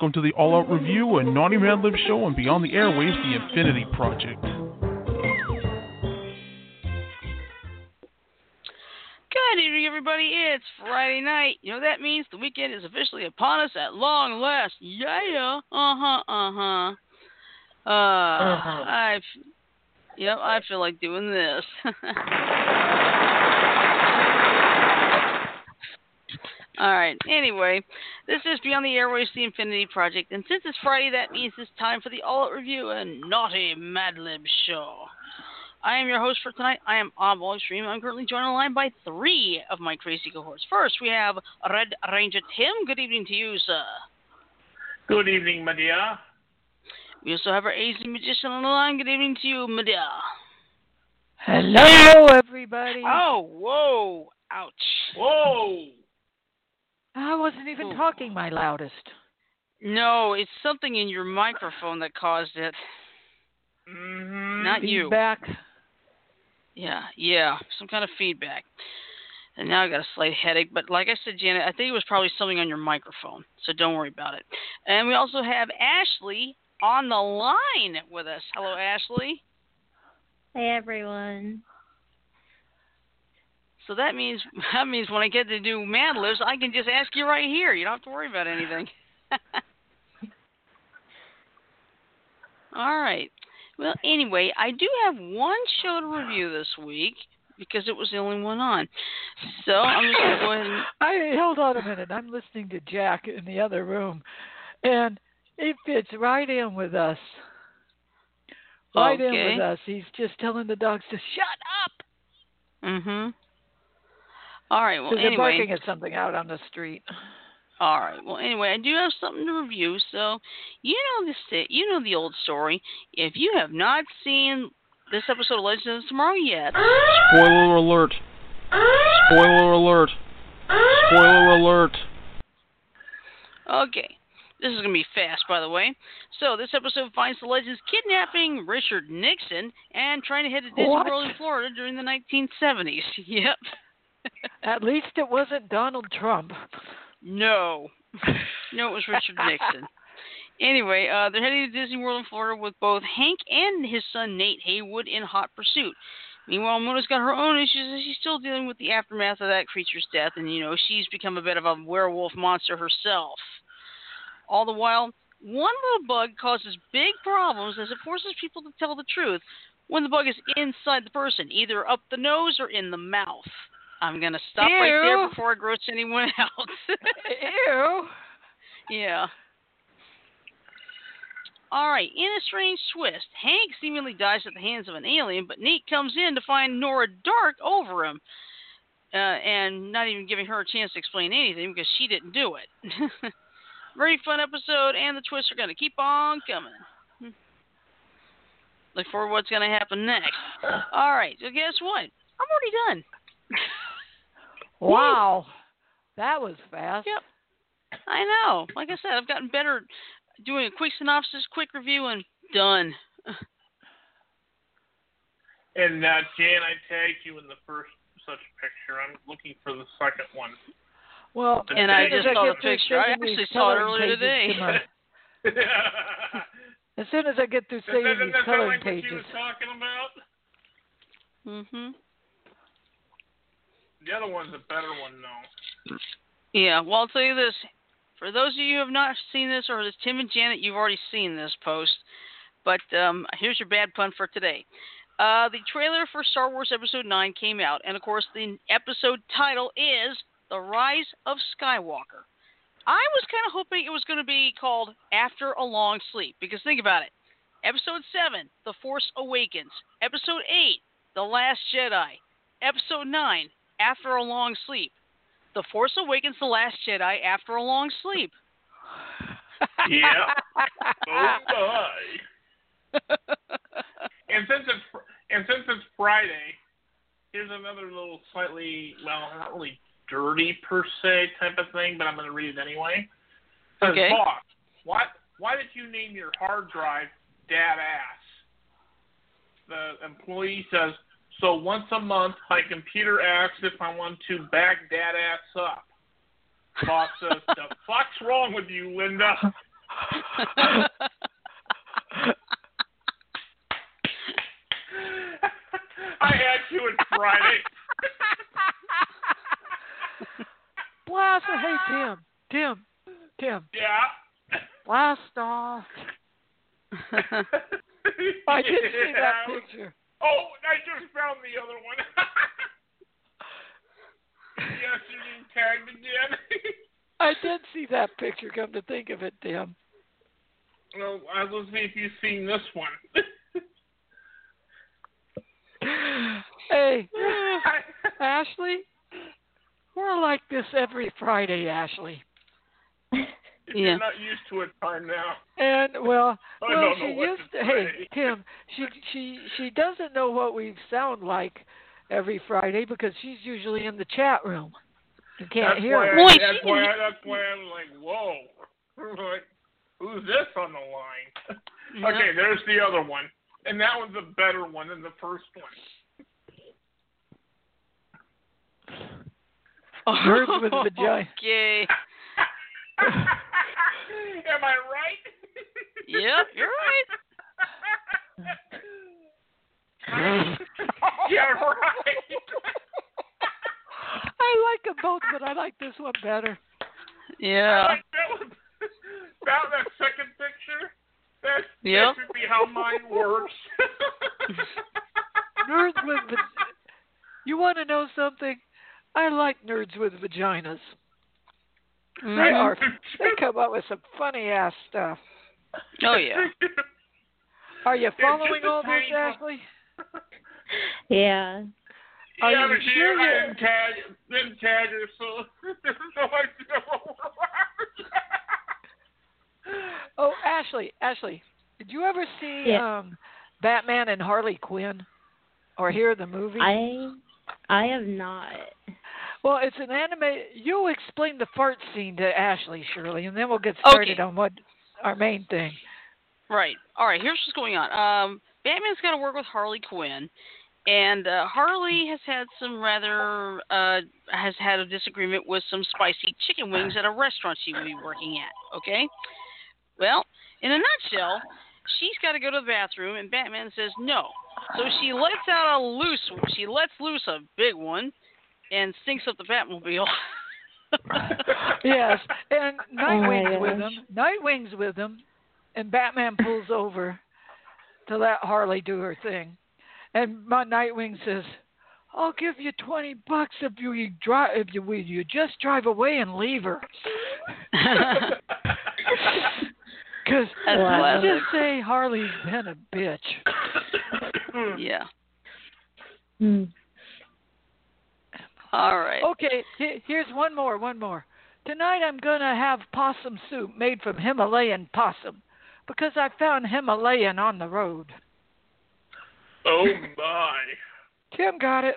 Welcome to the All Out Review, a Naughty Mad Lib show and Beyond the Airwaves, the Infinity Project. Good evening, everybody. It's Friday night. You know what that means? The weekend is officially upon us at long last. Yeah. Yeah. Uh huh. Uh huh. Uh. Uh-huh. I've, Yep. I feel like doing this. All right. Anyway, this is Beyond the Airwaves, the Infinity Project, and since it's Friday, that means it's time for the All Out Review, and naughty Mad Lib show. I am your host for tonight. I am Oddball Extreme. I'm currently joined on the line by three of my crazy cohorts. First, we have Red Ranger Tim. Good evening to you, sir. Good evening, my dear. We also have our AZ Magician on the line. Good evening to you, Medea. Hello, everybody. Oh, whoa. Ouch. Whoa! I wasn't even Ooh. talking my loudest. No, it's something in your microphone that caused it. Mm-hmm. Not you. Feedback. Yeah, yeah, some kind of feedback. And now I got a slight headache, but like I said, Janet, I think it was probably something on your microphone, so don't worry about it. And we also have Ashley on the line with us. Hello, Ashley. Hey everyone. So that means that means when I get to do Mad Libs, I can just ask you right here. You don't have to worry about anything. All right. Well, anyway, I do have one show to review this week because it was the only one on. So I'm just gonna go ahead and I hold on a minute. I'm listening to Jack in the other room, and he fits right in with us. Right in with us. He's just telling the dogs to shut up Mhm. All right. Well, because they're anyway. barking at something out on the street. All right. Well, anyway, I do have something to review. So, you know the sta- you know the old story. If you have not seen this episode of Legends of Tomorrow yet, Spoiler alert! Spoiler alert! Spoiler alert! okay. This is going to be fast, by the way. So, this episode finds the Legends kidnapping Richard Nixon and trying to head to Disney What? World in Florida during the 1970s. Yep. At least it wasn't Donald Trump. No. No, it was Richard Nixon. Anyway, uh, they're heading to Disney World in Florida with both Hank and his son Nate Heywood in hot pursuit. Meanwhile, Mona's got her own issues as she's still dealing with the aftermath of that creature's death, and you know she's become a bit of a werewolf monster herself. All the while, one little bug causes big problems as it forces people to tell the truth when the bug is inside the person, either up the nose or in the mouth. I'm gonna stop right there before I gross anyone out. Ew. Yeah. All right. In a strange twist, Hank seemingly dies at the hands of an alien, but Nate comes in to find Nora Darhk over him, uh, and not even giving her a chance to explain anything because she didn't do it. Very fun episode, and the twists are going to keep on coming. Look for what's going to happen next. All right. So guess what? I'm already done. Wow. That was fast. Yep. I know. Like I said, I've gotten better doing a quick synopsis, quick review, and done. And uh, Jan, I tagged you in the first such picture. I'm looking for the second one. Well, And I soon as just saw get the through picture. I actually saw it earlier today. to as soon as I get through Does that, saving does these that sound coloring like what she pages, was talking about? Mhm. The other one's a better one, though. Yeah. Well, I'll tell you this: for those of you who have not seen this, or this Tim and Janet, you've already seen this post. But um, here's your bad pun for today. Uh, the trailer for Star Wars Episode 9 came out, and of course, the episode title is The Rise of Skywalker. I was kind of hoping it was going to be called After a Long Sleep, because think about it. Episode 7, The Force Awakens. Episode 8, The Last Jedi. Episode 9, After a Long Sleep. The Force Awakens, The Last Jedi, After a Long Sleep. Yeah. oh my. And since it's and since it's Friday, here's another little slightly well, not really dirty per se type of thing, but I'm going to read it anyway. It says, Okay. Boss, why why did you name your hard drive Dad Ass? The employee says, so once a month my computer asks if I want to back Dad Ass up. Boss says, the fuck's wrong with you, Linda? I had to on Friday. Blast! Hey, Tim. Tim. Tim. Yeah. Blast off. I did see that picture. Oh, I just found the other one. yes, you're being tagged again. I did see that picture. Come to think of it, Tim. well, I was see if you've seen this one. Hey, Ashley. We're like this every Friday, Ashley. If Yeah. you're not used to it by now. And well, I well, she used to to. Hey, say. Tim, she she she doesn't know what we sound like every Friday because she's usually in the chat room and can't that's hear why, us. Boy, I, she that's, why can- I, that's why I'm like, whoa. like, who's this on the line? Okay, there's the other one. And that one's a better one than the first one. Nerds with vagina. Okay. Am I right? Yep, you're right. yeah, right. I like them both, but I like this one better. I Yeah. like that one. That, that second picture, that, Yep. that should be how mine works. Nerds with You want to know something? I like nerds with vaginas. They Mhm. are. They come up with some funny ass stuff. Oh yeah. Are you following all this, Ashley? Yeah. Are yeah, you but she sure I you- didn't tag, didn't tag her, so, so I know. Oh, Ashley, Ashley, did you ever see Yeah. um Batman and Harley Quinn or hear the movie? I I have not. Well, it's an anime. You explain the fart scene to Ashley, Shirley, and then we'll get started Okay. on what our main thing. Right. All right. Here's what's going on. Um, Batman's got to work with Harley Quinn, and uh, Harley has had some rather uh, has had a disagreement with some spicy chicken wings at a restaurant she will be working at. Okay. Well, in a nutshell, she's got to go to the bathroom, and Batman says no. So she lets out a loose. She lets loose a big one, and stinks up the Batmobile. Yes, and my Nightwing's with him. Nightwing's with him, and Batman pulls over to let Harley do her thing, and my Nightwing says, "I'll give you twenty bucks if you drive if you will you just drive away and leave her." Because That's let's just say Harley's been a bitch. yeah. Hmm. All right. Okay, here's one more, one more. Tonight I'm going to have possum soup made from Himalayan possum because I found Himalayan on the road. oh my. Tim got it.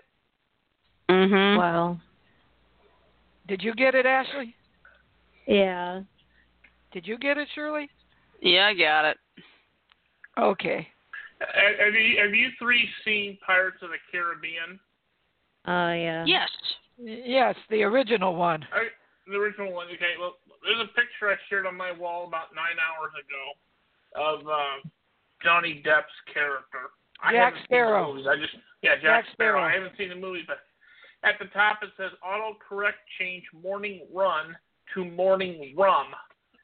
Mhm. Wow. Did you get it, Ashley? Yeah. Did you get it, Shirley? Yeah, I got it. Okay. Have have you have you three seen Pirates of the Caribbean? Oh yeah. Yes. Yes, the original one. I, the original one. Okay, well, there's a picture I shared on my wall about nine hours ago of uh, Johnny Depp's character. I Jack haven't Sparrow. I just yeah, Jack Jack, Sparrow. Sparrow. I haven't seen the movie, but at the top it says autocorrect change morning run to morning rum,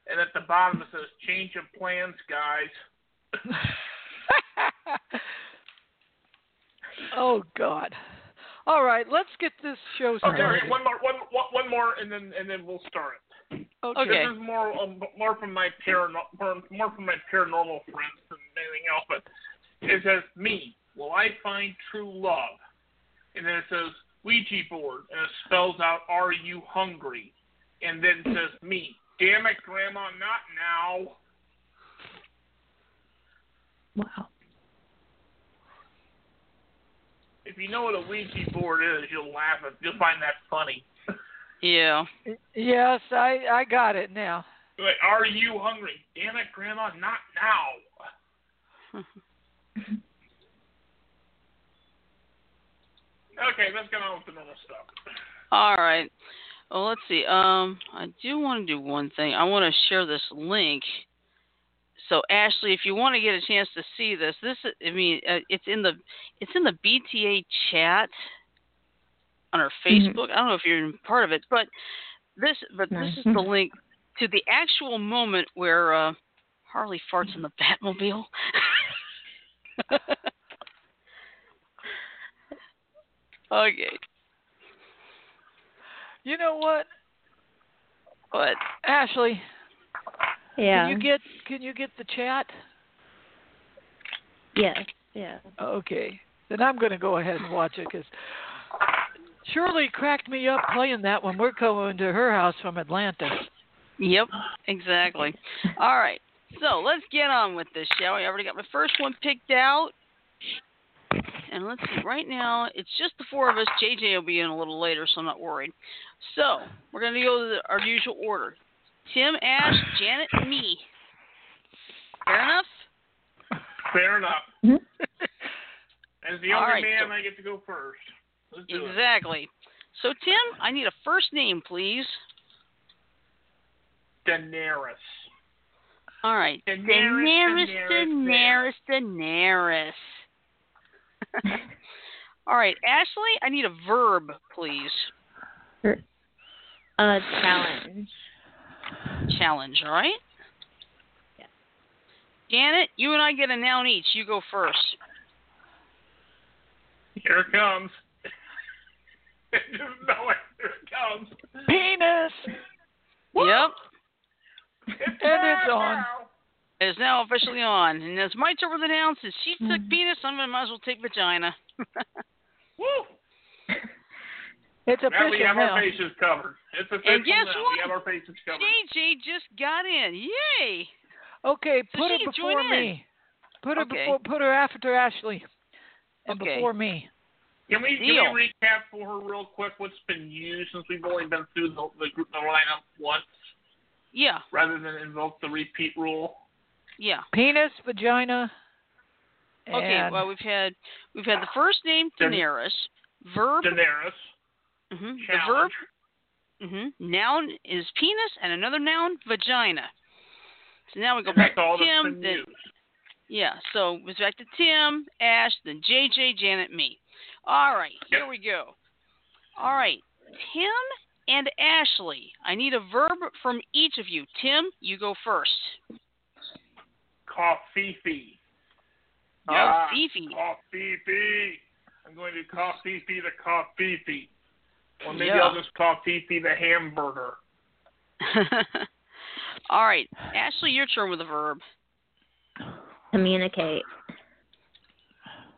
and at the bottom it says change of plans, guys. oh God. All right, let's get this show started. Okay, one more, one, one, one more, and then and then we'll start it. Okay. Okay. This is more um, more from my parano- more, more from my paranormal friends than anything else. But it says me. Will I find true love? And then it says Ouija board, and it spells out Are you hungry? And then it says me. Damn it, Grandma, not now. Wow. If you know what a Ouija board is, you'll laugh. At, you'll find that funny. Yeah. Yes, I I got it now. Like, Are you hungry? Damn it, Grandma, not now. Okay, let's get on with the normal stuff. All right. Well, let's see. Um, I do want to do one thing. I want to share this link So Ashley, if you want to get a chance to see this, this I mean, uh, it's in the it's in the BTA chat on our Mhm. Facebook. I don't know if you're part of it, but this but this is the link to the actual moment where uh, Harley farts in the Batmobile. okay, You know what, but Ashley? Yeah. Can you get can you get the chat? yes. Yeah. Okay. Then I'm going to go ahead and watch it because Shirley cracked me up playing that when we're going to her house from Atlanta. Yep, exactly. All right, so let's get on with this, shall we? I already got my first one picked out. And let's see, right now it's just the four of us. JJ will be in a little later, so I'm not worried. So we're going to go to the, our usual order Tim, Ash, Janet, me. Fair enough? Fair enough. Mhm. As the All younger right, man, so- I get to go first. Let's do it. Exactly. So, Tim, I need a first name, please. Daenerys. All right. Daenerys, Daenerys, Daenerys, Daenerys. All right, Ashley, I need a verb, please. Uh, challenge. Challenge, all right? Yeah. Janet, you and I get a noun each. You go first. Here it comes. Just know it. Here it comes. Penis. Yep. It's And it's on. now. It is now officially on. And it's my turn with the noun. Since she took Mhm. penis, I'm going to might as well take vagina. Woo! It's Now we have now. our faces covered. It's official guess now. what? We have our faces covered. JJ just got in. Yay! Okay, So put her before join in. me. Put her Okay. before put her after Ashley. And Okay. before me. Can we, can Deal. we recap for her real quick what's been used since we've only been through the, the, group- the lineup once Yeah, rather than invoke the repeat rule? yeah. Penis, vagina. Okay, well we've had we've had the first name Dan- Daenerys, verb, Daenerys. Hmm the verb, Challenge. hmm noun is penis, and another noun vagina. So now we go back to Tim. Then yeah, so it was back to Tim, Ash, then JJ, Janet, me. All right, here Yep. we go. All right, Tim and Ashley. I need a verb from each of you. Tim, you go first. Coffee. Oh, Yeah. Fifi. Coffee. I'm going to coffee the coffee. Or maybe Yeah. I'll just coffee the hamburger. All right, Ashley, your turn with a verb. Communicate.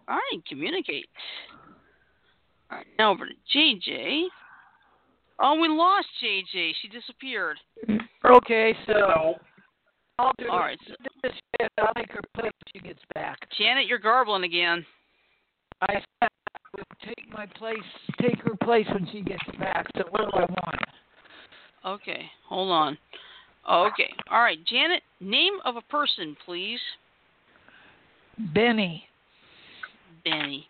All right, communicate. All right, now over to JJ. Oh, we lost JJ. She disappeared. Okay, so So, I'll do All right, so this. I'll make her play when she gets back. Janet, you're garbling again. I said I would take my place take her place when she gets back, so what do I want? Okay, hold on. Okay, all right, Janet, name of a person, please. Benny. Benny.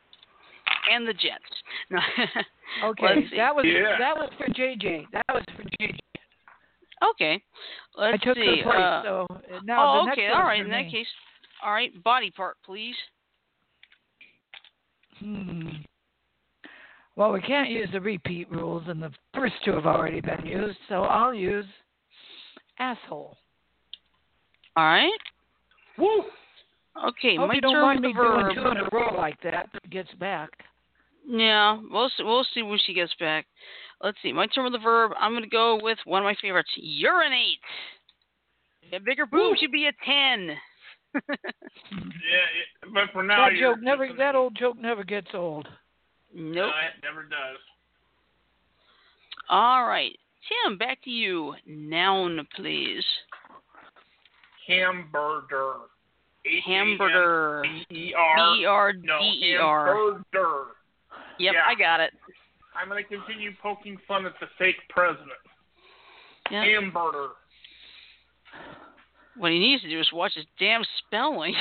And the Jets. No. Okay, that was Yeah. that was for JJ. That was for JJ. okay, let's I took see. her place, uh, so now oh, the okay, all right. for In that me. case, all right, body part, please. Hmm. Well, we can't use the repeat rules, and the first two have already been used, so I'll use asshole. All right. woo! Okay, Hope my you don't turn mind with me the verb. doing two in a row like that. Gets back. Yeah, we'll see, we'll see when she gets back. Let's see. My turn with the verb. I'm going to go with one of my favorites. Urinate. If you have bigger boobs, you'd be a ten. Yeah, it, but for now, that joke never. That old joke never gets old. No, nope. it never does. All right, Tim. Back to you. Noun, please. Hamburger. Hamburger. H-A-M-B-E-R. B E R No, D E R. hamburger. Yep, Yeah. I got it. I'm going to continue poking fun at the fake president. Yep. Hamburger. What he needs to do is watch his damn spelling.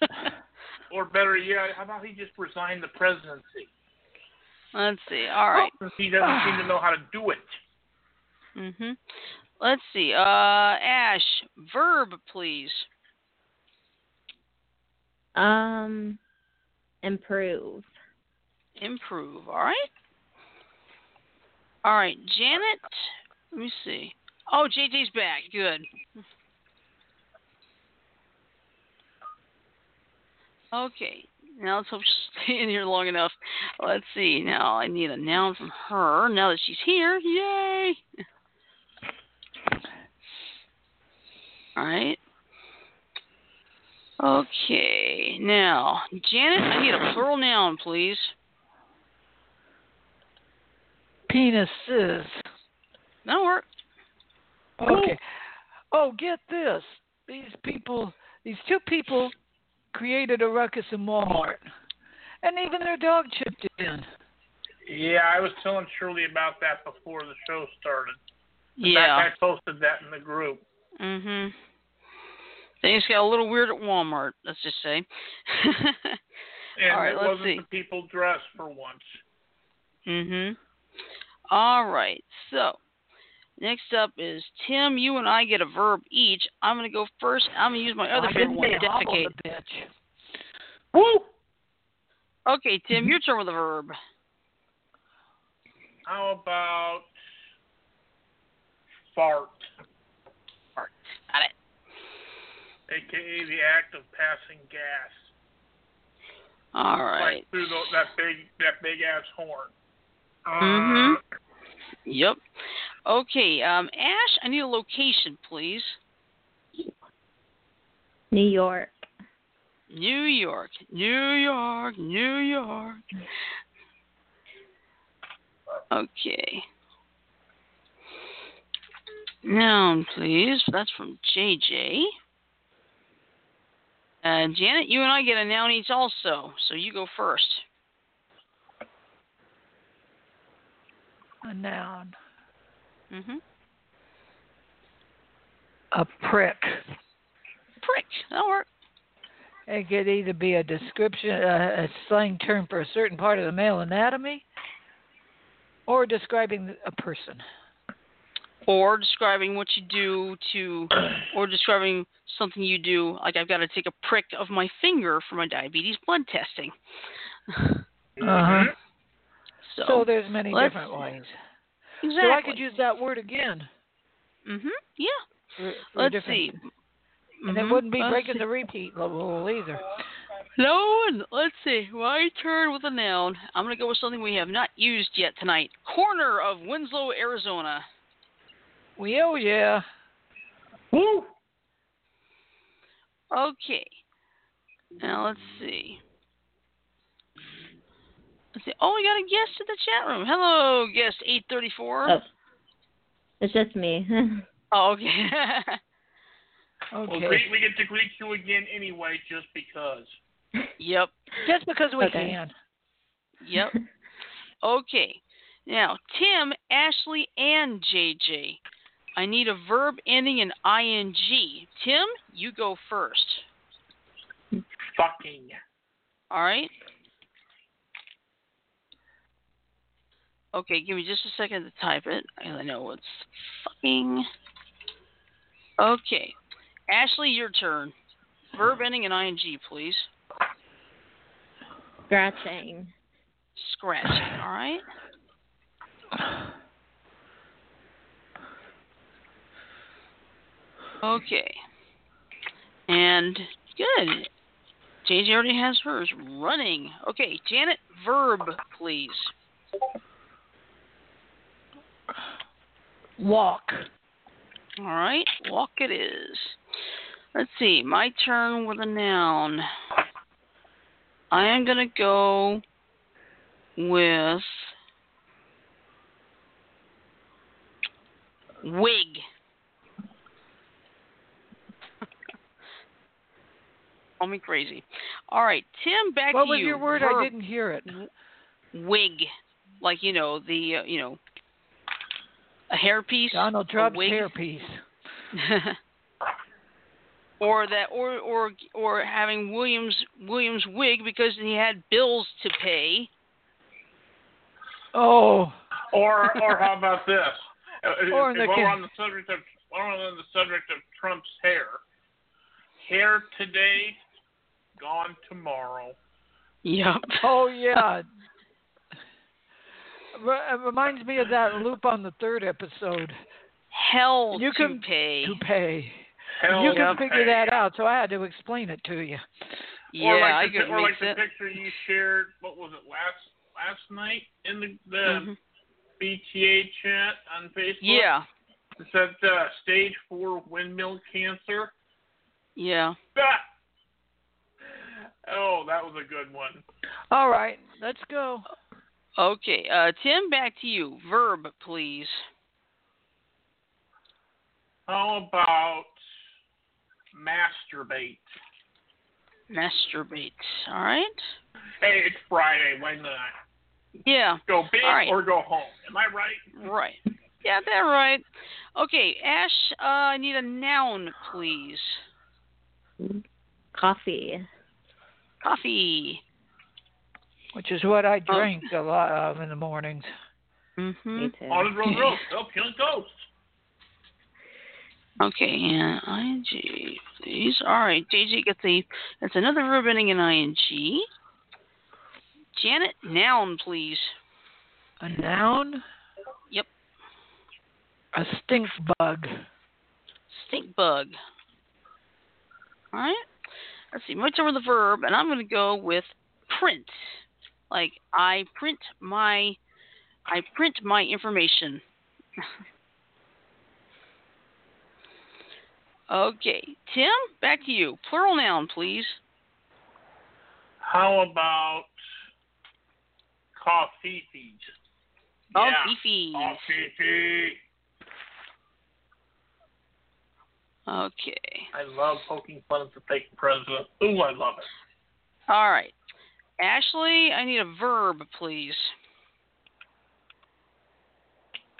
Or better yet, how about he just resign the presidency? Let's see. All right. Since he doesn't seem to know how to do it. Mhm. Let's see. Uh, Ash, verb, please. Um, improve. Improve. All right. All right, Janet. Let me see. Oh, JJ's back. Good. Okay. Now let's hope she's staying here long enough. Let's see. Now I need a noun from her. Now that she's here, yay! All right. Okay. Now, Janet, I need a plural noun, please. Penises. That'll work. Okay. Oh, get this. These people, these two people created a ruckus in Walmart. And even their dog chipped in. Yeah, I was telling Shirley about that before the show started. In Yeah. fact, I posted that in the group. Mhm. Things got a little weird at Walmart. Let's just say. And All right, it wasn't see. the people dressed for once. mhm. All right. So, next up is Tim. You and I get a verb each. I'm gonna go first. I'm gonna use my other I favorite one, defecate. the bitch. Woo! Okay, Tim, your turn with a verb. How about fart, Art. Got it. aka the act of passing gas, All right. like through the, that big that big ass horn. Uh, mhm. Yep. Okay. Um, Ash, I need a location, please. New York. New York, New York, New York. Okay. Noun, please. That's from JJ. Uh, Janet, you and I get a noun each also, so you go first. A noun. Mm-hmm. A prick. Prick. That'll work. It could either be a description, uh, a slang term for a certain part of the male anatomy, or describing a person. Or describing what you do to, or describing something you do, like I've got to take a prick of my finger for my diabetes blood testing. Uh-huh. So, So there's many different ways. Exactly. So I could use that word again. Mhm. Yeah. for- for Let's different- see. And Mhm. it wouldn't be Let's breaking see. the repeat level either. No one. Let's see. My turn with a noun. I'm going to go with something we have not used yet tonight. Corner of Winslow, Arizona. Well, oh, yeah. Woo! Okay. Now let's see. Let's see. Oh, we got a guest in the chat room. Hello, guest 834. Oh. It's just me. Oh, okay. Well, Okay. we get to greet you again anyway, just because. yep. Just because we Okay. can. Yep. Okay. Now, Tim, Ashley, and JJ. I need a verb ending in ing. Tim, you go first. Fucking. All right. Okay, give me just a second to type it. I know it's fucking. Okay. Ashley, your turn. Verb ending in ing, please. Scratching. Scratching, all right? Okay. And good. JJ already has hers. Running. Okay, Janet, verb, please. Walk. All right, walk it is. Let's see, my turn with a noun. I am going to go with wig. Call me crazy. All right, Tim, back What to was your word? Verb, I didn't hear it. Wig, like you know the uh, you know a hairpiece. Donald Trump's wig. hairpiece. or that or or or having Williams Williams wig because he had bills to pay. Oh, Or or how about this? Uh, Or if the while we're on the subject of while we're on the subject of Trump's hair, hair today gone tomorrow. Yep. Oh yeah. Re- It reminds me of that loop on the third episode. Hell You to can- pay. To pay. Hell you can figure pay. that out, so I had to explain it to you. Yeah, or like I the, could or like the sense. picture you shared. What was it last last night in the the Mhm. BTA chat on Facebook? Yeah, It said uh, stage four windmill cancer. yeah. Ah! Oh, that was a good one. All right, let's go. Okay, uh, Tim, back to you. Verb, please. How about masturbate? Masturbate. All right. Hey, it's Friday. Why not? Yeah. Go big All right. or go home. Am I right? Right. Yeah, that right. Okay, Ash, uh, I need a noun, please. Coffee. Coffee. Which is what I Oh. drink a lot of in the mornings. Mm-hmm. Me too. On the road, road. Oh, killing ghosts. Okay, and ing, please. All right, JJ gets the. That's another verb ending in ing. Janet, noun, please. A noun? Yep. A stink bug. Stink bug. All right. Let's see. Much over the verb, and I'm going to go with print. Like I print my, I print my information. okay, Tim, back to you. Plural noun, please. How about coffee? Oh, yeah. Fifi. Covfefe. Okay. I love poking fun at the fake president. Ooh, I love it. All right. Ashley, I need a verb, please.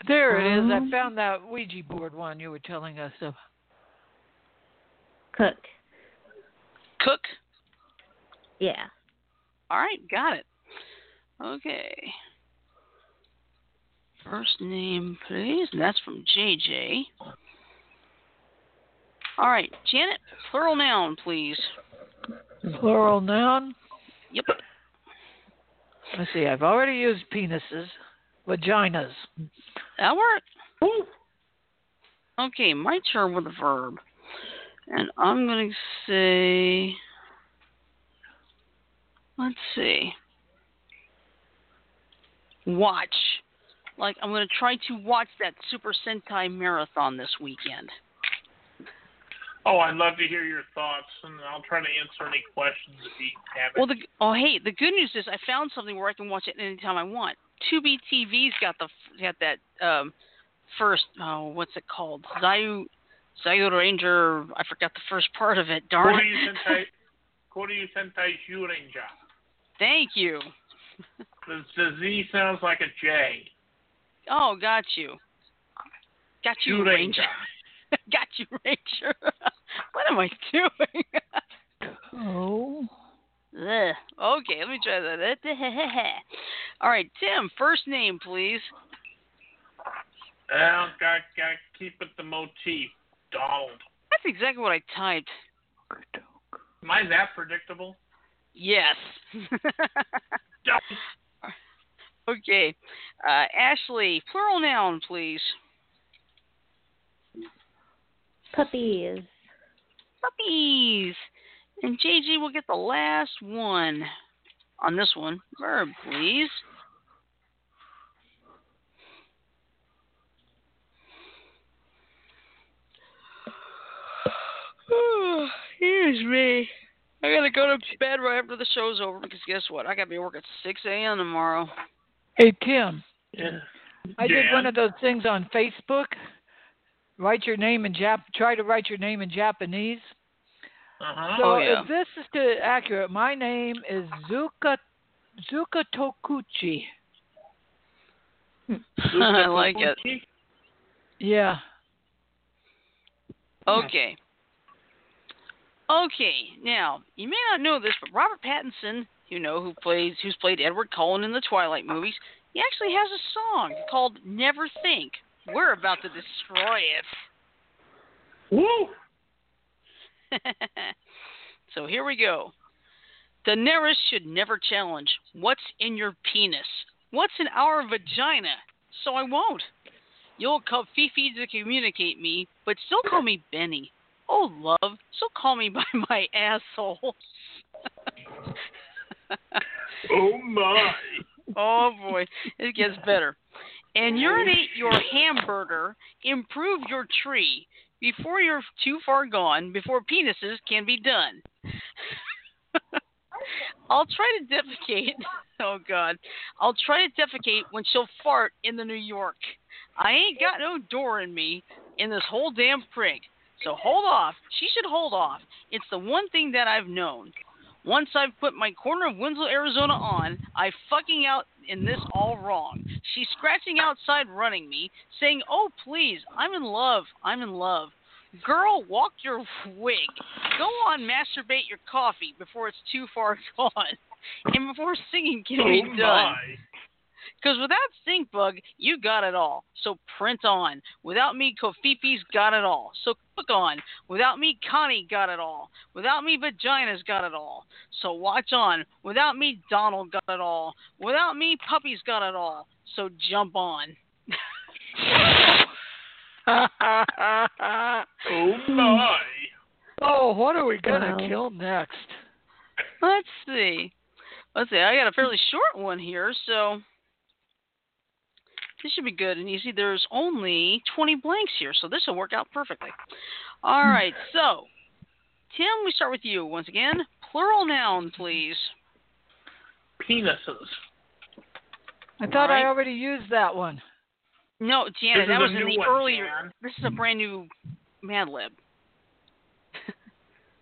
There it is. I Um, found that Ouija board one you were telling us of. Cook. Cook. Yeah. All right, got it. Okay. First name, please. And that's from JJ. All right, Janet, plural noun, please. Plural noun? Yep. Let's see. I've already used penises. Vaginas. That worked. Okay, my turn with a verb. And I'm going to say, let's see, watch. Like, I'm going to try to watch that Super Sentai marathon this weekend. Oh, I'd love to hear your thoughts, and I'll try to answer any questions if you have it. Well, the oh hey, the good news is I found something where I can watch it anytime I want. Tubi TV's got the got that um first oh what's it called Zayu Zayu Ranger I forgot the first part of it. Darn Kyoryu. Sentai, Kyoryu Sentai Zyuranger. Thank you. The, the Z sounds like a J. Oh, got you. Got you, Zyuranger. Ranger. got you, Ranger. what am I doing? Oh. Ugh. Okay, let me try that. All right, Tim, first name, please. Well, got got to keep it the motif. Donald. That's exactly what I typed. Am I that predictable? Yes. okay. Uh, Ashley, plural noun, please. Puppies. Puppies. And JG will get the last one on this one. Verb, please. Here's me. I gotta go to bed right after the show's over because guess what? I gotta be at work at 6 a.m. tomorrow. Hey, Tim. Yeah. I did Yeah. one of those things on Facebook. Write your name in Jap. Try to write your name in Japanese. Uh-huh. So Oh, yeah. if this is to accurate, my name is Zuka Zuka Tokuchi. I like it. Yeah. Okay. Okay. Now, you may not know this, but Robert Pattinson, you know, who plays who's played Edward Cullen in the Twilight movies, he actually has a song called Never Think. We're about to destroy it. Woo! so here we go. Daenerys should never challenge what's in your penis. What's in our vagina? So I won't. You'll call Fifi to communicate me, but still call me Benny. Oh, love, still call me by my asshole. Oh my! oh boy, it gets better. And urinate your hamburger, improve your tree before you're too far gone, before penises can be done. I'll try to defecate. Oh God, I'll try to defecate when she'll fart in the New York. I ain't got no door in me in this whole damn prig. So hold off. She should hold off. It's the one thing that I've known. Once I've put my corner of Winslow, Arizona on, I fucking out in this all wrong. She's scratching outside running me, saying, Oh, please, I'm in love. I'm in love. Girl, walk your wig. Go on, masturbate your coffee before it's too far gone. And before singing can be Oh done. my! Because without Stink Bug, you got it all. So print on. Without me, Covfefe's got it all. So click on. Without me, Connie got it all. Without me, Vagina's got it all. So watch on. Without me, Donald got it all. Without me, Puppy's got it all. So jump on. Oh my! oh, what are we gonna Wow. kill next? Let's see. Let's see. I got a fairly short one here, so this should be good and easy. There's only 20 blanks here, so this will work out perfectly. All right, so Tim, we start with you once again. Plural noun, please. Penises. I thought Alright. I already used that one. No, Janet, that was in the one, earlier. Jan. This is a brand new Mad Lib.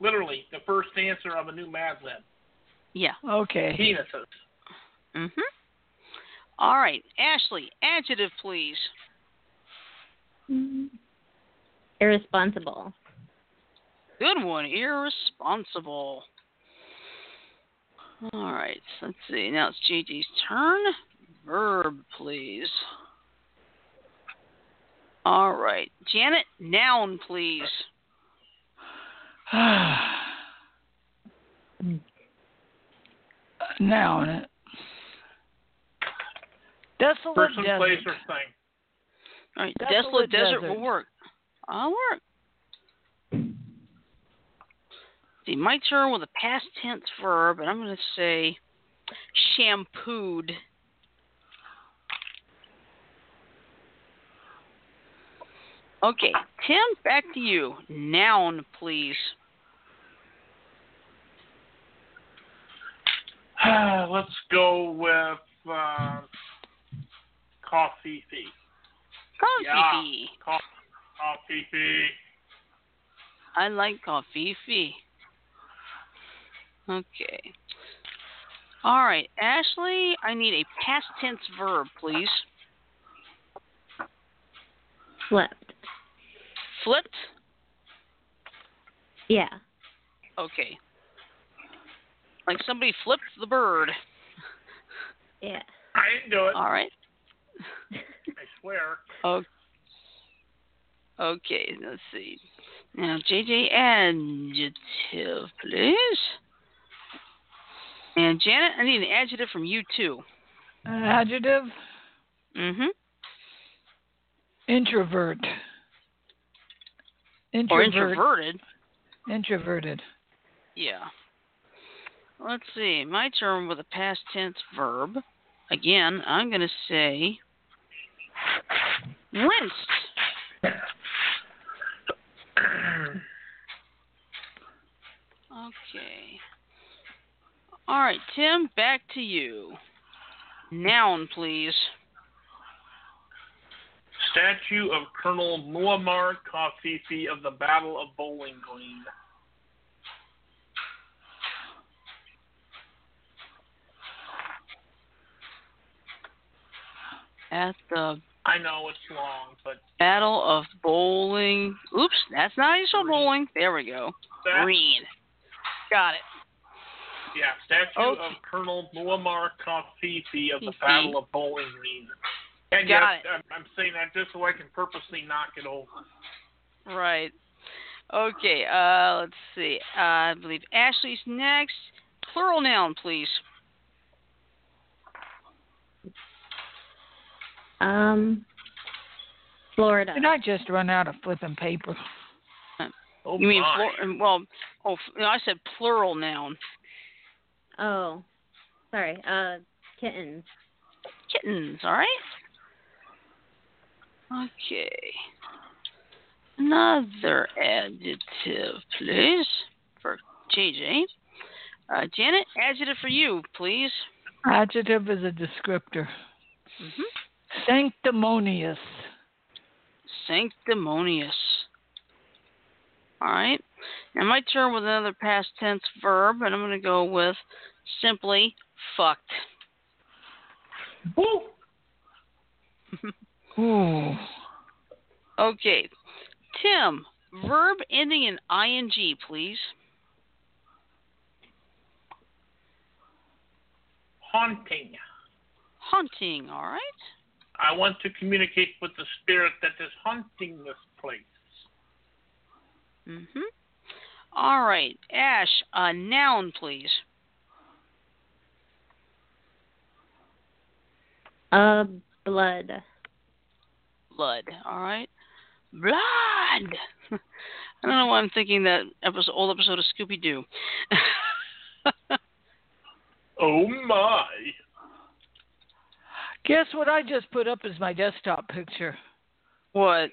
Literally, the first answer of a new Mad Lib. Yeah. Okay. Penises. Mhm. All right, Ashley, adjective, please. Irresponsible. Good one. Irresponsible. All right. Let's see. Now it's JJ's turn. Verb, please. All right. Janet, noun, please. Noun. Desolate Person, desert. place, or thing. All right. Desolate Desolate desert, desert. will work. I'll work. See, my turn with a past tense verb, and I'm going to say shampooed. Okay, Tim, back to you. Noun, please. Let's go with uh, coffee fee. Coffee. Yeah. Co- coffee fee. I like coffee. fee. Okay. All right, Ashley, I need a past tense verb, please. Flipped. Flipped. Yeah. Okay. Like somebody flipped the bird. Yeah. I didn't do it. All right. I swear. Okay. Okay, let's see. Now, JJ, adjective, please. And Janet, I need an adjective from you too. Adjective. Mm-hmm. Introvert. Introvert. Or Introvert. introverted. Introverted. Yeah. Let's see. My term with a past tense verb. Again, I'm going to say rinsed. Okay. All right, Tim, back to you. Noun, please. Statue of Colonel Muammar Khafify of the Battle of Bowling Green. At the I know it's long, but Battle of Bowling. Oops, that's not spell bowling. There we go. that, Green. Got it. yeah, statue Okay. of Colonel Muammar Khafify of the Battle of Bowling Green. And Got yes, I'm, I'm saying that just so I can purposely knock it over. Right. Okay, uh, let's see. Uh, I believe Ashley's next. plural noun, please. Um, Florida. Did I just run out of flipping paper? Oh You mean my. flor- well? Oh, I said plural noun. Oh, sorry. Uh, kittens. Kittens. All right. Okay. Another adjective, please, for JJ. Uh, Janet, adjective for you, please. Adjective is a descriptor. hmm Sanctimonious. Sanctimonious. All right. Now my turn with another past tense verb, and I'm going to go with simply fucked. Woo. Ooh. Okay. Tim, verb ending in ing, please. Haunting. Haunting, all right. I want to communicate with the spirit that is haunting this place. Mhm. All right. Ash, a noun, please. Uh, blood. Blood, all right. Blood. I don't know why I'm thinking that episode, old episode of Scooby Doo. Oh my. Guess what I just put up as my desktop picture? what?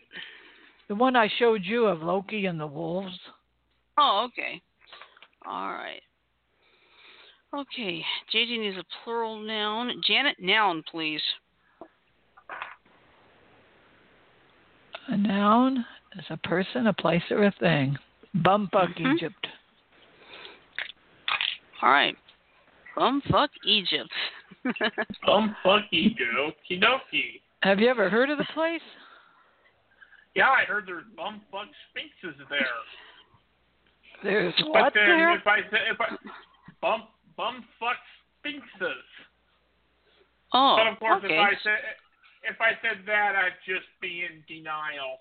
The one I showed you of Loki and the wolves. Oh, okay. All right. Okay. JJ needs a plural noun. Janet, noun, please. A noun is a person, a place, or a thing. Bumfuck Mhm. Egypt. All right. Bumfuck Egypt. Bumfucky dokey dokey. Have you ever heard of the place? Yeah, I heard there's bumfuck sphinxes there. There's But what then there? if I said if I bum bumfuck sphinxes. oh, but of course okay. if I said if I said that I'd just be in denial.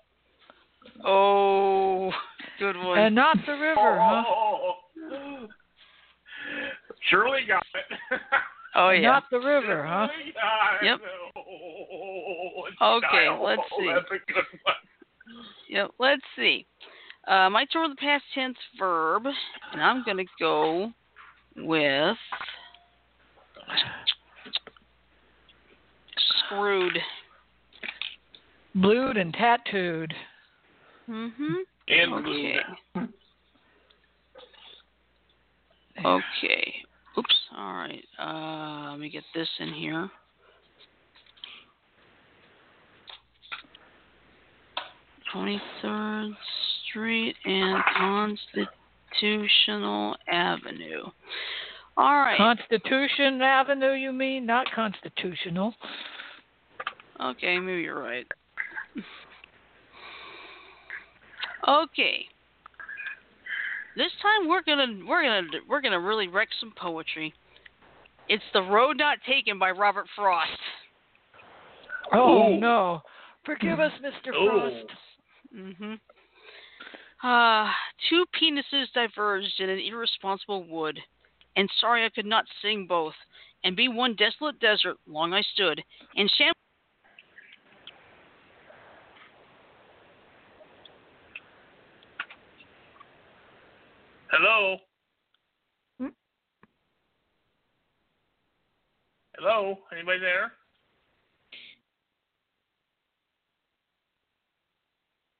Oh, good one. And not the oh, river, huh? oh, oh. oh. Surely got it. oh, yeah. Not the river, huh? Surely Yep. Oh, Okay, denial. let's see. That's a good one. Yep, let's see. Uh, my turn with the past tense verb, and I'm going to go with screwed. Blued and tattooed. Mm-hmm. And Okay. Luna. Okay. Oops. All right. Uh, let me get this in here. Twenty third Street and Constitutional Avenue. All right. Constitution Avenue, you mean? Not constitutional. Okay, maybe you're right. Okay. This time we're gonna we're gonna we're gonna really wreck some poetry. It's the road not taken by Robert Frost. Oh, Ooh. no. Forgive us, Mr. Oh. Frost. Mm-hmm. Uh, two penises diverged in an irresponsible wood, and sorry I could not sing both. And be one desolate desert, long I stood, and sham. Hello. Hmm? Hello. Anybody there?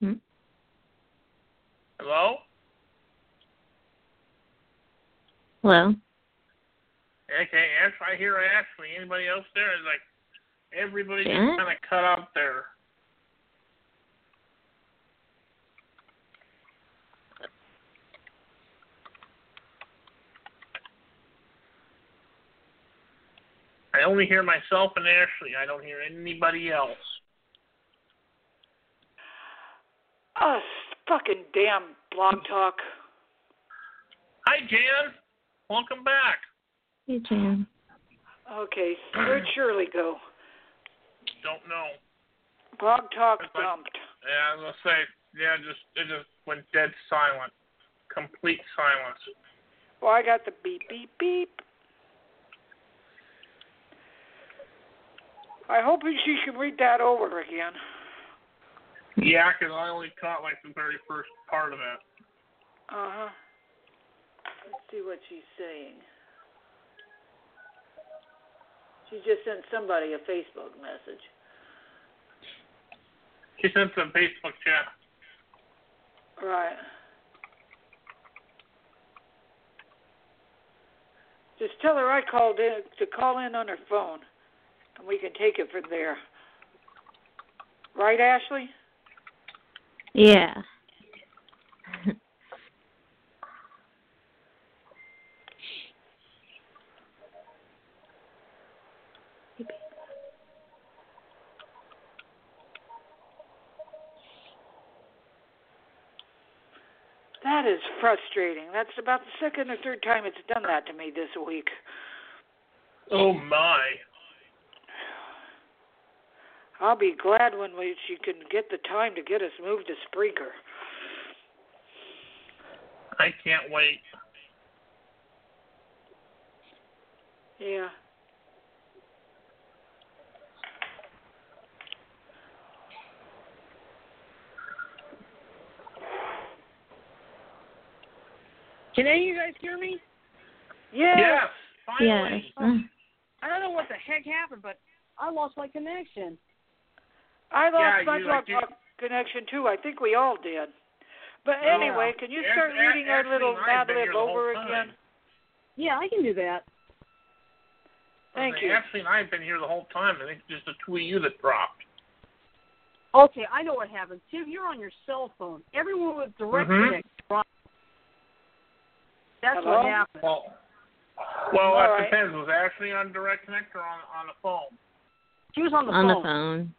Hmm? Hello. Hello. Okay, Ash. I hear Ashley. Anybody else there? It's like everybody just Janet? kind of cut out there. I only hear myself and Ashley. I don't hear anybody else. Oh, fucking damn blog talk. Hi, Jan. Welcome back. Hey, Jan. Okay, where'd Shirley go? Don't know. Blog talk like- dumped. Yeah, I was gonna say, yeah, just it just went dead silent, complete silence. Well, I got the beep, beep, beep. I hope she can read that over again. Yeah, 'cause I only caught like the very first part of it. Uh huh. Let's see what she's saying. She just sent somebody a Facebook message. She sent some Facebook chat. Right. Just tell her I called in to call in on her phone, and we can take it from there. Right, Ashley? Yeah. That is frustrating. That's about the second or third time it's done that to me this week. Oh my. I'll be glad when we, she can get the time to get us moved to Spreaker. I can't wait. Yeah. Can any of you guys hear me? Yes. Yes, Yes. Mm. I don't know what the heck happened, but I lost my connection. I lost Yeah, my you- drop you- connection too. I think we all did. But Yeah. anyway, can you start Ash- reading our little and Mad Lib here the whole over again? Yeah, I can do that. Thank Okay, you. Ashley and I have been here the whole time. I think it's just the two of you that dropped. Okay, I know what happened. Tim, you're on your cell phone. Everyone with direct Mhm. connect dropped. That's Hello? what happened. Well, well, All that right. depends. Was Ashley on direct connect or on on the phone? She was on the On phone. the phone.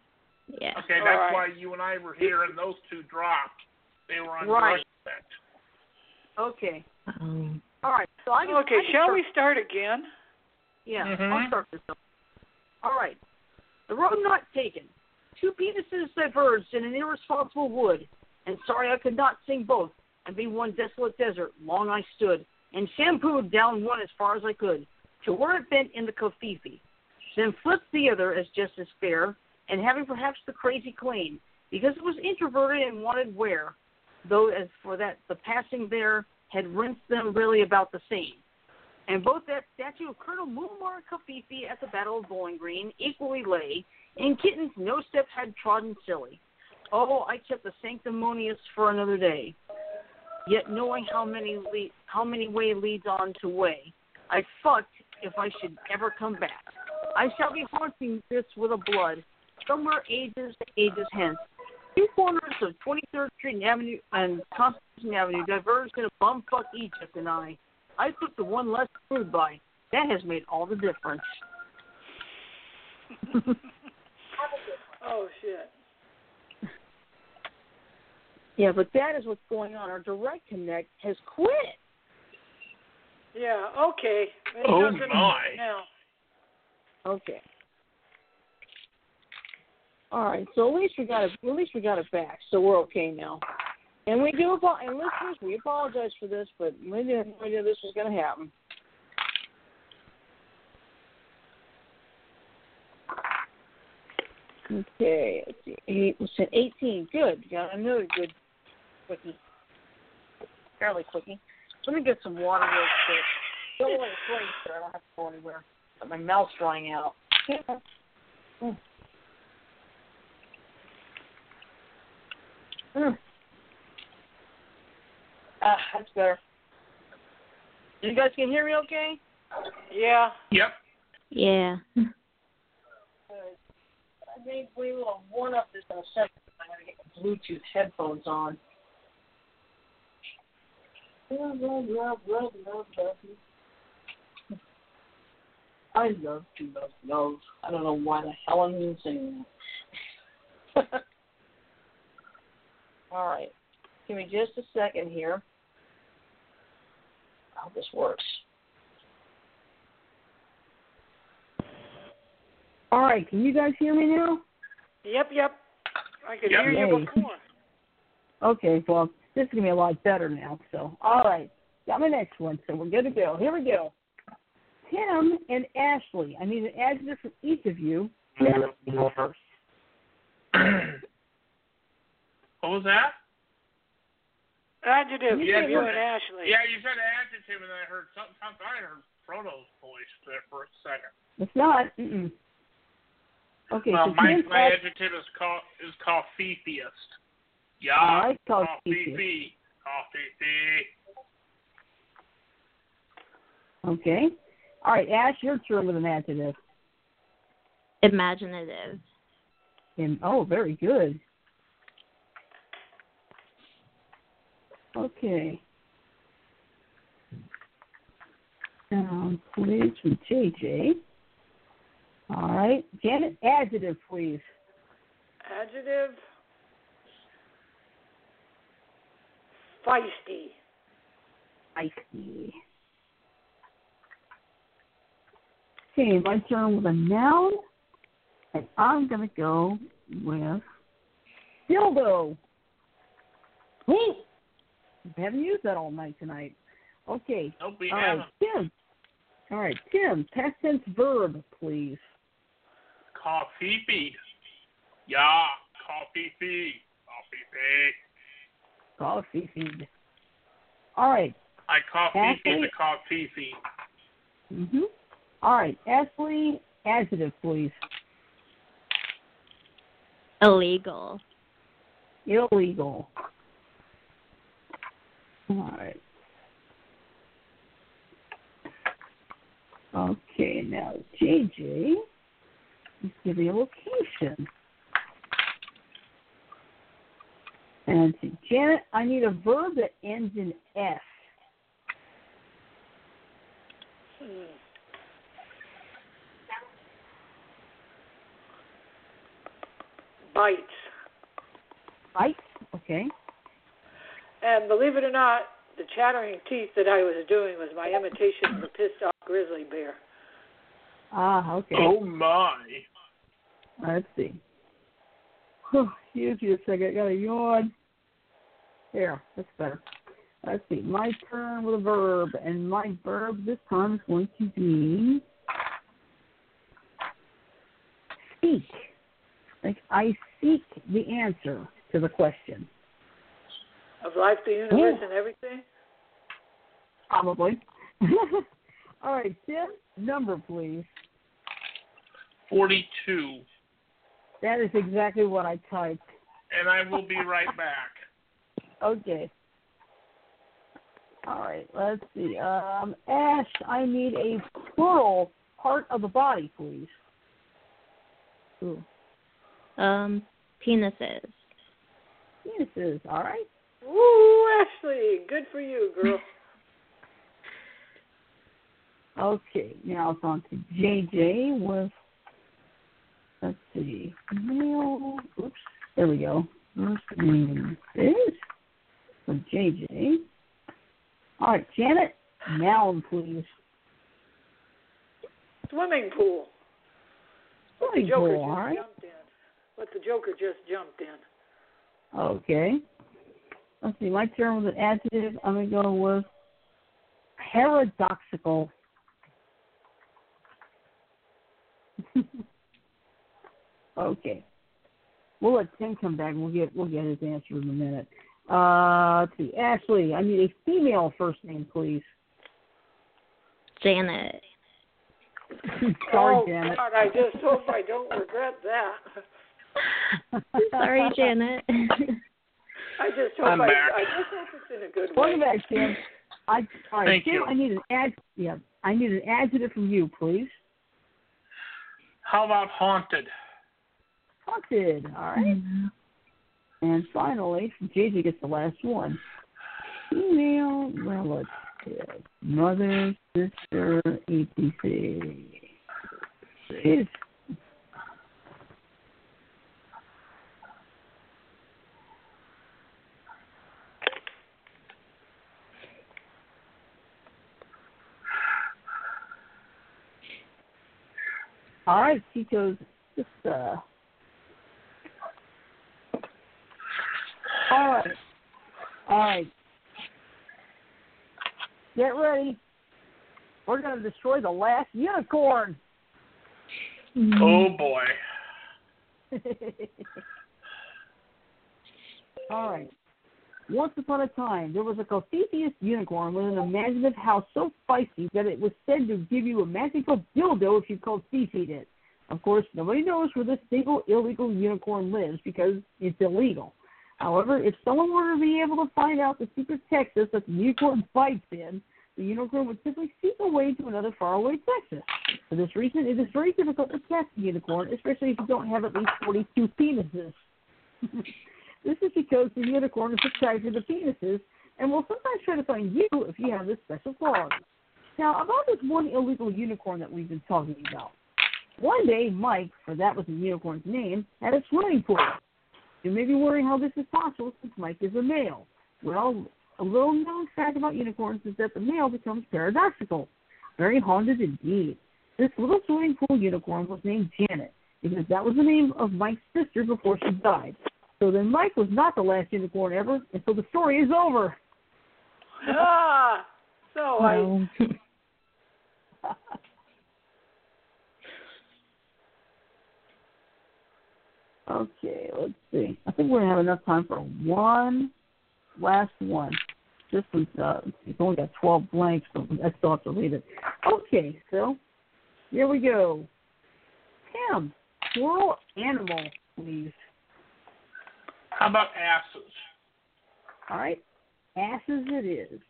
Yeah. Okay, All that's right. why you and I were here, and those two dropped. They were on Right. direct. Okay. Um, All right. So I can, Okay, I can shall start, we start again? Yeah, Mhm. I'll start this up. All right. The road not taken. Two penises diverged in an irresponsible wood, and sorry I could not sing both, and be one desolate desert. Long I stood, and shampooed down one as far as I could, to where it bent in the Covfefe. Then flipped the other as just as fair, and having perhaps the crazy queen, because it was introverted and wanted wear, though as for that the passing there had rinsed them really about the same. And both that statue of Colonel Muammar Kafifi at the Battle of Bowling Green equally lay, and kittens no step had trodden silly. Oh, I kept the sanctimonious for another day. Yet knowing how many le- how many way leads on to way, I fucked if I should ever come back. I shall be haunting this with a blood, somewhere ages and ages hence. Two corners of 23rd Street and Avenue and Constitution Avenue diverged in a bumfuck Egypt, and I, I took the one less screwed by. That has made all the difference. Oh shit. Yeah, but that is what's going on. Our direct connect has quit. Yeah, okay. It Oh, my. Now, Okay. All right, so at least we got it. At least we got it back, so we're okay now. And we do, apo- and listeners, we apologize for this, but we didn't know this was going to happen. Okay, let's see. Eight, we said 18. Good. Got another good quickie. Fairly quickie. Let me get some water real quick. Don't let it freeze, so I don't have to go anywhere. But my mouth's drying out. Mm. Ah, that's better. You guys can hear me okay? yeah. Yep. yeah. Good. I think we will warm up this in a second. I'm going to get my Bluetooth headphones on. Love, love, love, love, love, love. I love to love, love. I don't know why the hell I'm even saying that. All right. Give me just a second here. I hope this works. All right, can you guys hear me now? Yep, yep. I could Yep. hear you Yay. before. Okay, well, this is gonna be a lot better now. So, all right. got my next one, so we're good to go. Here we go. Tim and Ashley. I need an adjective from each of you. Janet, you first. What was that? Adjective. You You, said- you and Ashley. Yeah, you said adjective, and then I heard something. something I heard Frodo's voice there for a second. It's not. Mm-mm. Okay, well, so my my ad- adjective is called is called coffeefiest. Yeah, I like coffeefiest. coffee, coffee. Okay. All right, Ash, your turn with an adjective. Imaginative. And oh, very good. Okay. Um, please from JJ. All right, Janet, adjective, please. Adjective. Feisty. Feisty. Okay, my turn with a noun, and I'm gonna go with dildo. Woo! Haven't used that all night tonight. Okay, Nope, we all right, haven't. Tim. All right, Tim. Past tense verb, please. Coffee. Feed. Yeah, coffee. Feed. Coffee. Coffee feed. All right. I coffee Ashley? the coffee feed. Mhm. All right, Ashley. Adjective, please. Illegal. Illegal. All right. Okay, now JJ, let's give you a location. And to Janet, I need a verb that ends in S. Hmm. Bites. Right? Okay. And believe it or not, the chattering teeth that I was doing was my imitation of the pissed off grizzly bear. Ah, okay. Oh my. Let's see. Whew, Excuse me a second. I got a yawn. There, that's better. Let's see. My turn with a verb, and my verb this time is going to be seek. Like I seek the answer to the question. Of life, the universe, and everything? Probably. All right, Tim. Number, please. Forty-two, That is exactly what I typed. and I will be right back. Okay. All right, let's see. Um, Ash, I need a plural part of the body, please. Ooh, Um, penises. penises. All right. Woo, Ashley, good for you, girl. Okay, now it's on to JJ with, let's see, male. Oops, there we go. First name for JJ. All right, Janet, noun, please. Swimming pool. What the Swimming Joker pool, just right. jumped in. What the Joker just jumped in. Okay. Let's see, my term with an adjective. I'm going to go with paradoxical. okay. We'll let Tim come back and we'll get we'll get his answer in a minute. Uh, let's see, Ashley, I need a female first name, please. Janet. Sorry, oh, Janet. God, I just hope I don't regret that. Sorry, Janet. I just hope I'm I, back. I just hope it's in a good way. Welcome back, Tim. I, all right, Thank Tim, you. I need an ad. Yeah, I need an adjective from you, please. How about haunted? Haunted. All right. Mm-hmm. And finally, JJ gets the last one. Female relative. Mother, sister, etc. Is All right, Chico's just uh All right. All right. get ready. We're going to destroy the last unicorn. Oh boy. All right. Once upon a time, there was a Cophetheus unicorn with an imaginative house so feisty that it was said to give you a magical dildo if you Cophetheed it. Of course, nobody knows where this single illegal unicorn lives because it's illegal. However, if someone were to be able to find out the secret Texas that the unicorn fights in, the unicorn would simply seek a way to another faraway Texas. For this reason, it is very difficult to catch a unicorn, especially if you don't have at least 42 penises. this is because the unicorn is attracted to the penises and will sometimes try to find you if you have this special quality. Now, about this one illegal unicorn that we've been talking about. One day, Mike, for that was the unicorn's name, had a swimming pool. You may be wondering how this is possible since Mike is a male. Well, a little known fact about unicorns is that the male becomes paradoxical. Very haunted indeed. This little swimming pool unicorn was named Janet because that was the name of Mike's sister before she died. So then Mike was not the last unicorn ever, and so the story is over. ah, so I. Okay, let's see. I think we're gonna have enough time for one last one. This was uh it's only got twelve blanks, so I still have to read it. Okay, so here we go. Tim, plural animal, please. How about asses? All right. Asses it is.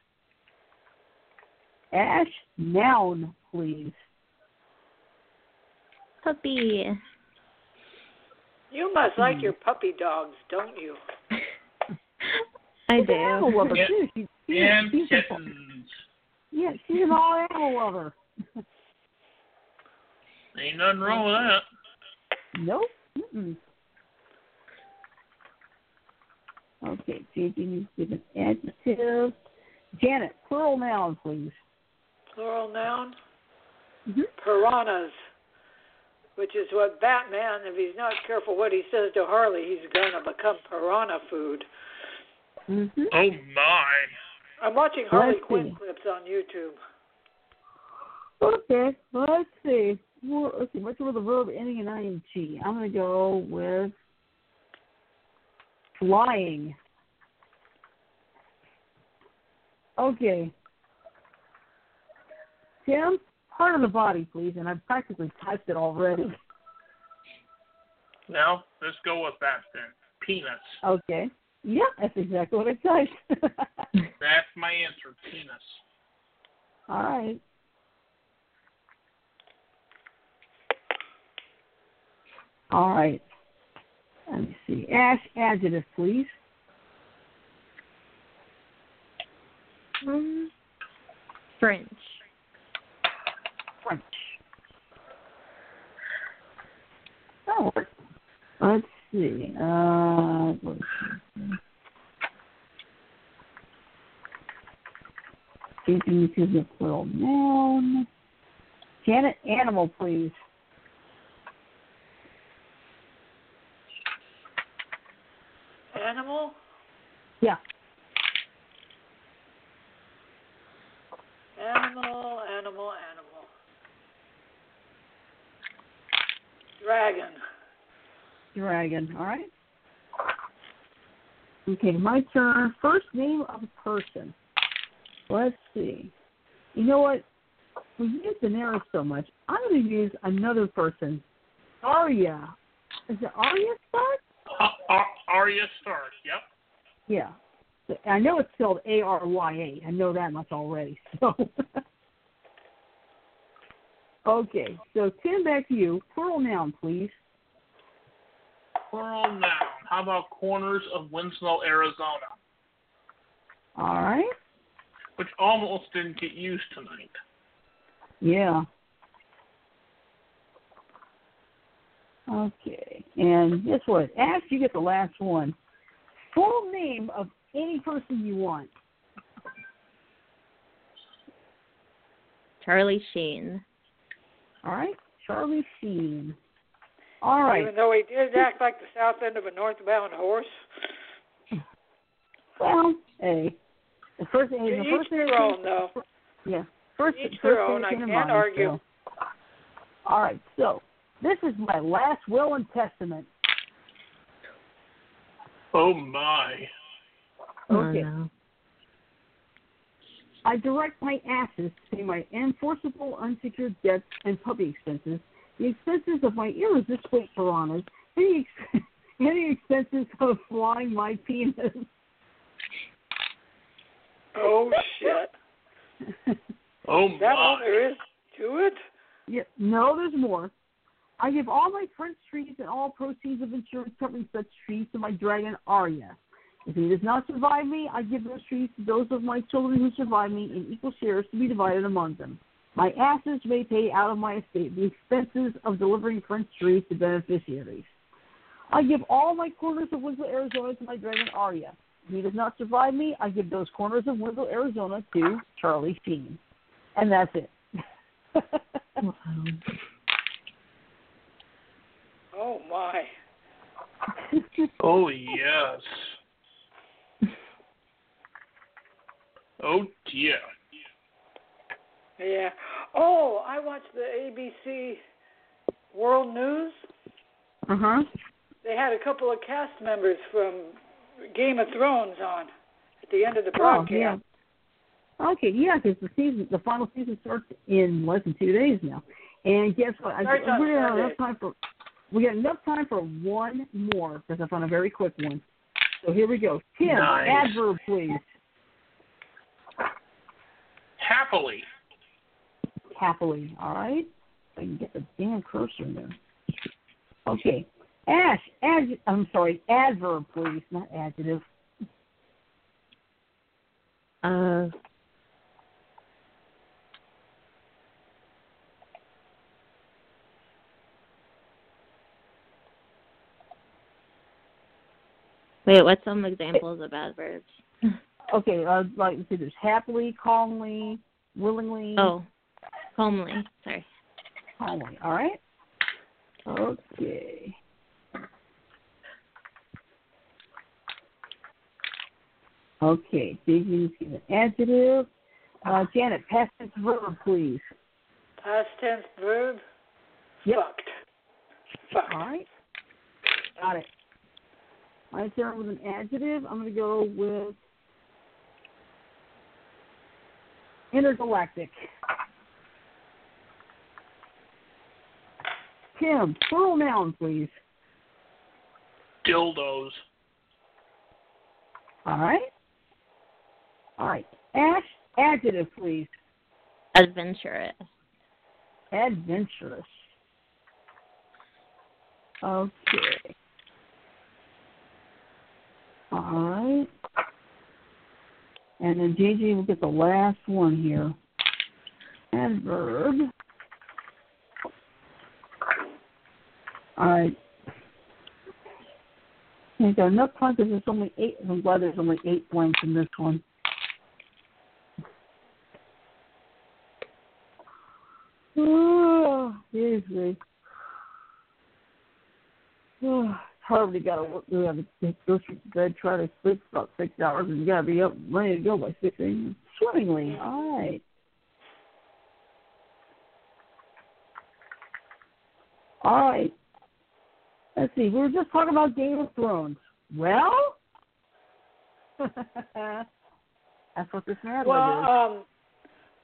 Ash, noun, please. Puppy. You must like hmm. your puppy dogs, don't you? I She's an animal do. lover Yeah. too. She, she, And she's a- kittens. yeah, she's an all animal lover. Ain't nothing wrong with that. Nope. Mm-mm. Okay, changing to an adjective. Janet, plural noun, please. Plural noun? Mhm. Piranhas. Which is what Batman, if he's not careful what he says to Harley, he's going to become piranha food. Mm-hmm. Oh my. I'm watching Harley Let's Quinn see. clips on YouTube. Okay, let's see. Well, let's see. What's with the verb ending in ing? I'm going to go with flying. Okay. Tim, part of the body, please. And I've practically typed it already. Now, let's go with that then. Penis. Okay. Yeah, that's exactly what I typed. That's my answer. Penis. All right. All right. Let me see. Ash, adjective, please. Um, French. French. Oh, let's see. Uh, let's see. Changing to the plural noun. Janet, animal, please. Animal? Yeah. Animal, animal, animal. Dragon. Dragon. All right. Okay, my turn. First name of a person. Let's see. You know what? We use Daenerys so much. I'm going to use another person. Arya. Is it Arya Stark? Arya Stark. Yep. Yeah. I know it's spelled A R Y A. I know that much already. So. okay. So Tim, back to you. Plural noun, please. Plural noun. How about corners of Winslow, Arizona? All right. Which almost didn't get used tonight. Yeah. Okay. And guess what? Ash, you get the last one. Full name of any person you want. Charlie Sheen. All right. Charlie Sheen. All right. Even though he did act like the south end of a northbound horse. Well, hey. The first, hey, To the each first thing their that own, though. Yeah. First, Each first their thing own. that I can't argue. so. All right. So this is my last will and testament. Oh my. Okay. Oh, no. I direct my assets to pay my enforceable unsecured debts and puppy expenses, the expenses of my irresistible piranhas, any, ex- any expenses of flying my penis. Oh shit! Oh my! That all there is to it? Yeah, no, there's more. I give all my French trees and all proceeds of insurance covering such trees to my dragon Arya. If he does not survive me, I give those trees to those of my children who survive me in equal shares to be divided among them. My asses may pay out of my estate the expenses of delivering French trees to beneficiaries. I give all my corners of Winslow, Arizona to my dragon Arya. If he does not survive me, I give those corners of Winslow, Arizona to Charlie Sheen. And that's it. Wow. Oh my! Oh yes. Oh dear. Yeah. Oh, I watched the ABC World News. Uh huh. They had a couple of cast members from Game of Thrones on at the end of the Oh, yeah. Okay, yeah, because the season, the final season starts in less than two days now. And guess what? I, Starts on we got Sunday. enough time for we got enough time for one more because I found a very quick one. So here we go. Tim, Nice. adverb, please. Happily. Happily, all right. I can get the damn cursor in there. Okay, Ash, ad, I'm sorry, adverb, please, not adjective. Uh, wait, what's some examples of adverbs? Okay, uh, like let's see, there's happily, calmly, willingly. Oh, homely. Sorry. Calmly, all right? Okay. Okay, Diggy's an adjective. Uh, Janet, past tense verb, please. Past tense verb. Yep. Fucked. Fucked. All right. Got it. My start with an adjective. I'm going to go with intergalactic. Tim, plural noun, please. Dildos. All right. All right. Ash, adjective, please. Adventurous. Adventurous. Okay. All right. And then JJ will get the last one here. Adverb. All right. I got enough because there's only eight. I'm glad there's only eight blanks in this one. Oh, seriously. Oh, hard. We gotta work. We gotta go to bed, try to sleep about six hours, and you gotta be up ready to go by six a.m. Swimmingly. All right. All right. Let's see. We were just talking about Game of Thrones. Well, that's what this man Well, is.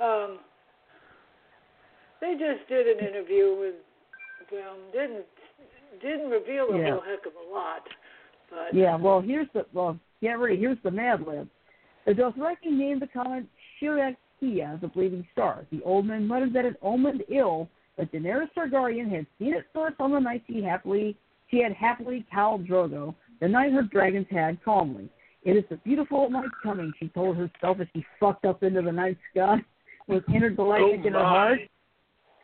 um, um, they just did an interview with them. Didn't didn't reveal a Yeah. whole heck of a lot, but Yeah, well, here's the well, get ready. Here's the Mad Lib. The Dothraki named the comet Shirakia as a bleeding star. The old man muttered that it omened ill, but Daenerys Targaryen had seen it first on the night she happily she had happily cowled Drogo, the night her dragons had calmly. It is a beautiful night coming, she told herself as she fucked up into the night sky with intergalactic Oh in her heart. my.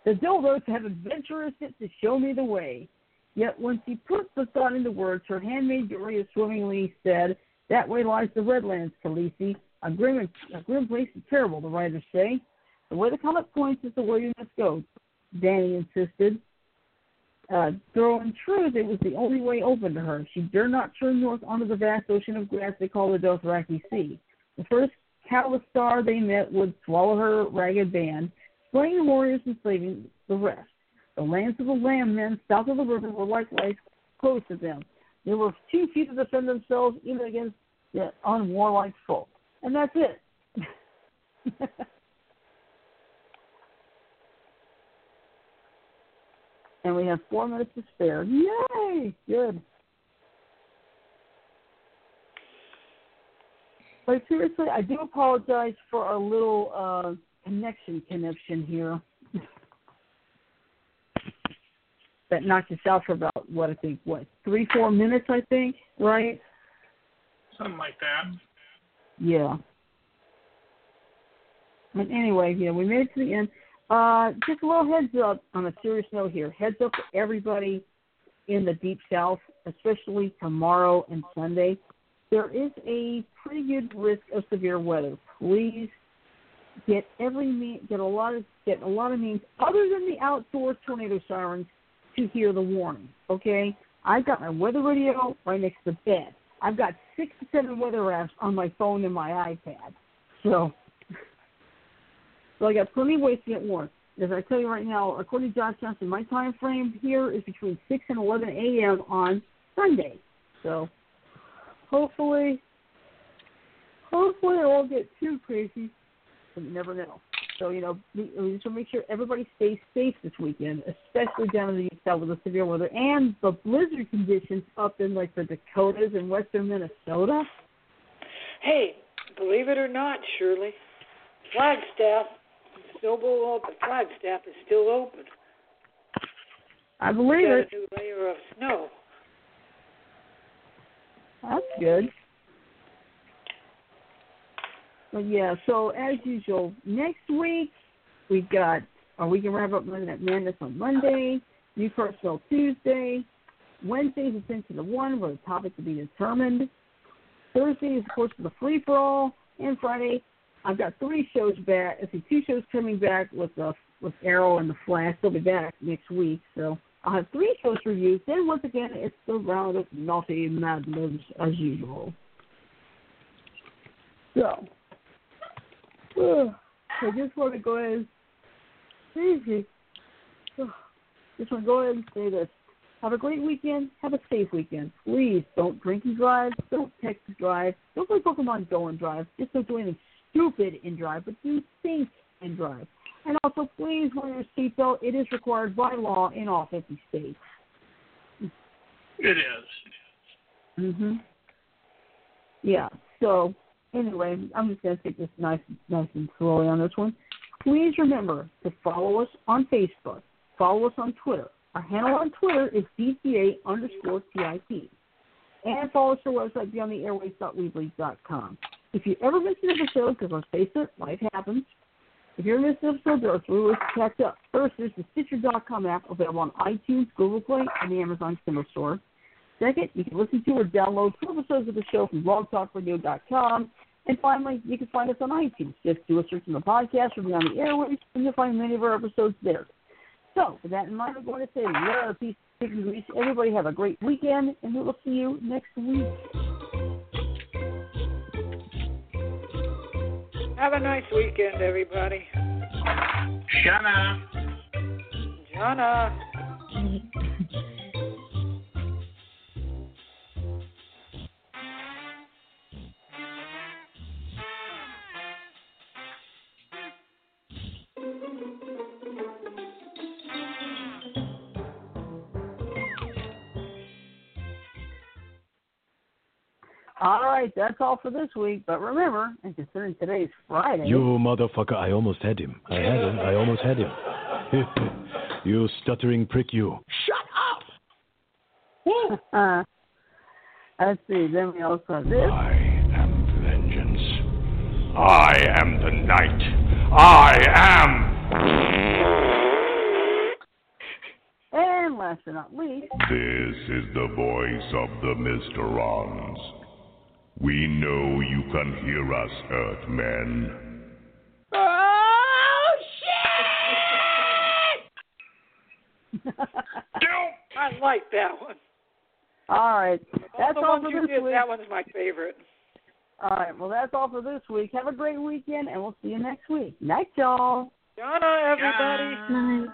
The Dildos have adventurous it to show me the way. Yet when she put the thought into words, her handmaid Doreah swimmingly said, That way lies the Redlands, Khaleesi. A grim, a grim place and terrible, the writers say. The way the comet points is the way you must go, Dany insisted. Uh, though in truth, it was the only way open to her. She dared not turn north onto the vast ocean of grass they call the Dothraki Sea. The first khalasar they met would swallow her ragged band, slaying the warriors and slaving the rest. The lands of the Lamb men south of the river were likewise close to them. They were too few to defend themselves even against the unwarlike folk. And that's it. and we have four minutes to spare. Yay! Good. But seriously, I do apologize for our little uh, connection connection here. That knocked us out for about what I think what three four minutes I think right. Something like that. Yeah. But anyway, yeah, we made it to the end. Uh, just a little heads up on a serious note here. Heads up to everybody in the deep south, especially tomorrow and Sunday. There is a pretty good risk of severe weather. Please get every me- get a lot of get a lot of means other than the outdoor tornado sirens to hear the warning. Okay, I've got my weather radio right next to bed. I've got six to seven weather apps on my phone and my iPad. So, so I got plenty of ways to get warned. As I tell you right now, according to Josh Johnson, my time frame here is between six and eleven a.m. on Sunday. So, hopefully, hopefully it won't get too crazy. But you never know. So you know, we, we just want to make sure everybody stays safe this weekend, especially down in the east side with the severe weather and the blizzard conditions up in like the Dakotas and western Minnesota. Hey, believe it or not, Shirley, Flagstaff, Snowbowl open. Flagstaff is still open. I believe it. a new layer of snow. That's good. But yeah, so as usual, next week we've got oh, we can wrap up Madness on Monday, New Personnel Tuesday, Wednesday is Ascension to One with a topic to be determined. Thursday is of course the free for all, and Friday I've got three shows back. I see two shows coming back with the with Arrow and the Flash. They'll be back next week, so I'll have three shows reviews. Then once again, it's the round of naughty madness as usual. So, I just want to go ahead and just want to go ahead and say this. Have a great weekend. Have a safe weekend. Please don't drink and drive. Don't text and drive. Don't play Pokemon Go and drive. Just don't do anything stupid and drive, but do safe and drive. And also, please wear your seatbelt. It is required by law in all 50 states. It is. Mhm. Yeah. So anyway, I'm just gonna take this nice, nice and slowly on this one. Please remember to follow us on Facebook. Follow us on Twitter. Our handle on Twitter is DTA underscore TIP. And follow us on our website, beyondtheairwaves.weebly.com. If you ever miss an episode, because let's face it, life happens. If you're missing an episode, there are three ways to catch up. First, there's the Stitcher.com app available on iTunes, Google Play, and the Amazon Kindle store. Second, you can listen to or download full episodes of the show from blogtalkradio.com. And finally, you can find us on iTunes. Just do a search in the podcast or Beyond the Airwaves, and you'll find many of our episodes there. So, with that in mind, I'm going to say love, peace, and grease. Everybody have a great weekend, and we will see you next week. Have a nice weekend, everybody. Shana. Jana. Right, that's all for this week. But remember, and considering today's Friday, You motherfucker, I almost had him. I had him. I almost had him. you stuttering prick, you. Shut uh, let's see. Then we also have this. I am vengeance. I am the night. I am. And last but not least, This is the voice of the Mysterons. We know you can hear us, Earthmen. Oh, shit! I like that one. all right, that's all the all ones for you this did, week. that one's my favorite. All right. Well, that's all for this week. Have a great weekend, and we'll see you next week. Night, y'all. Yana, everybody. Night.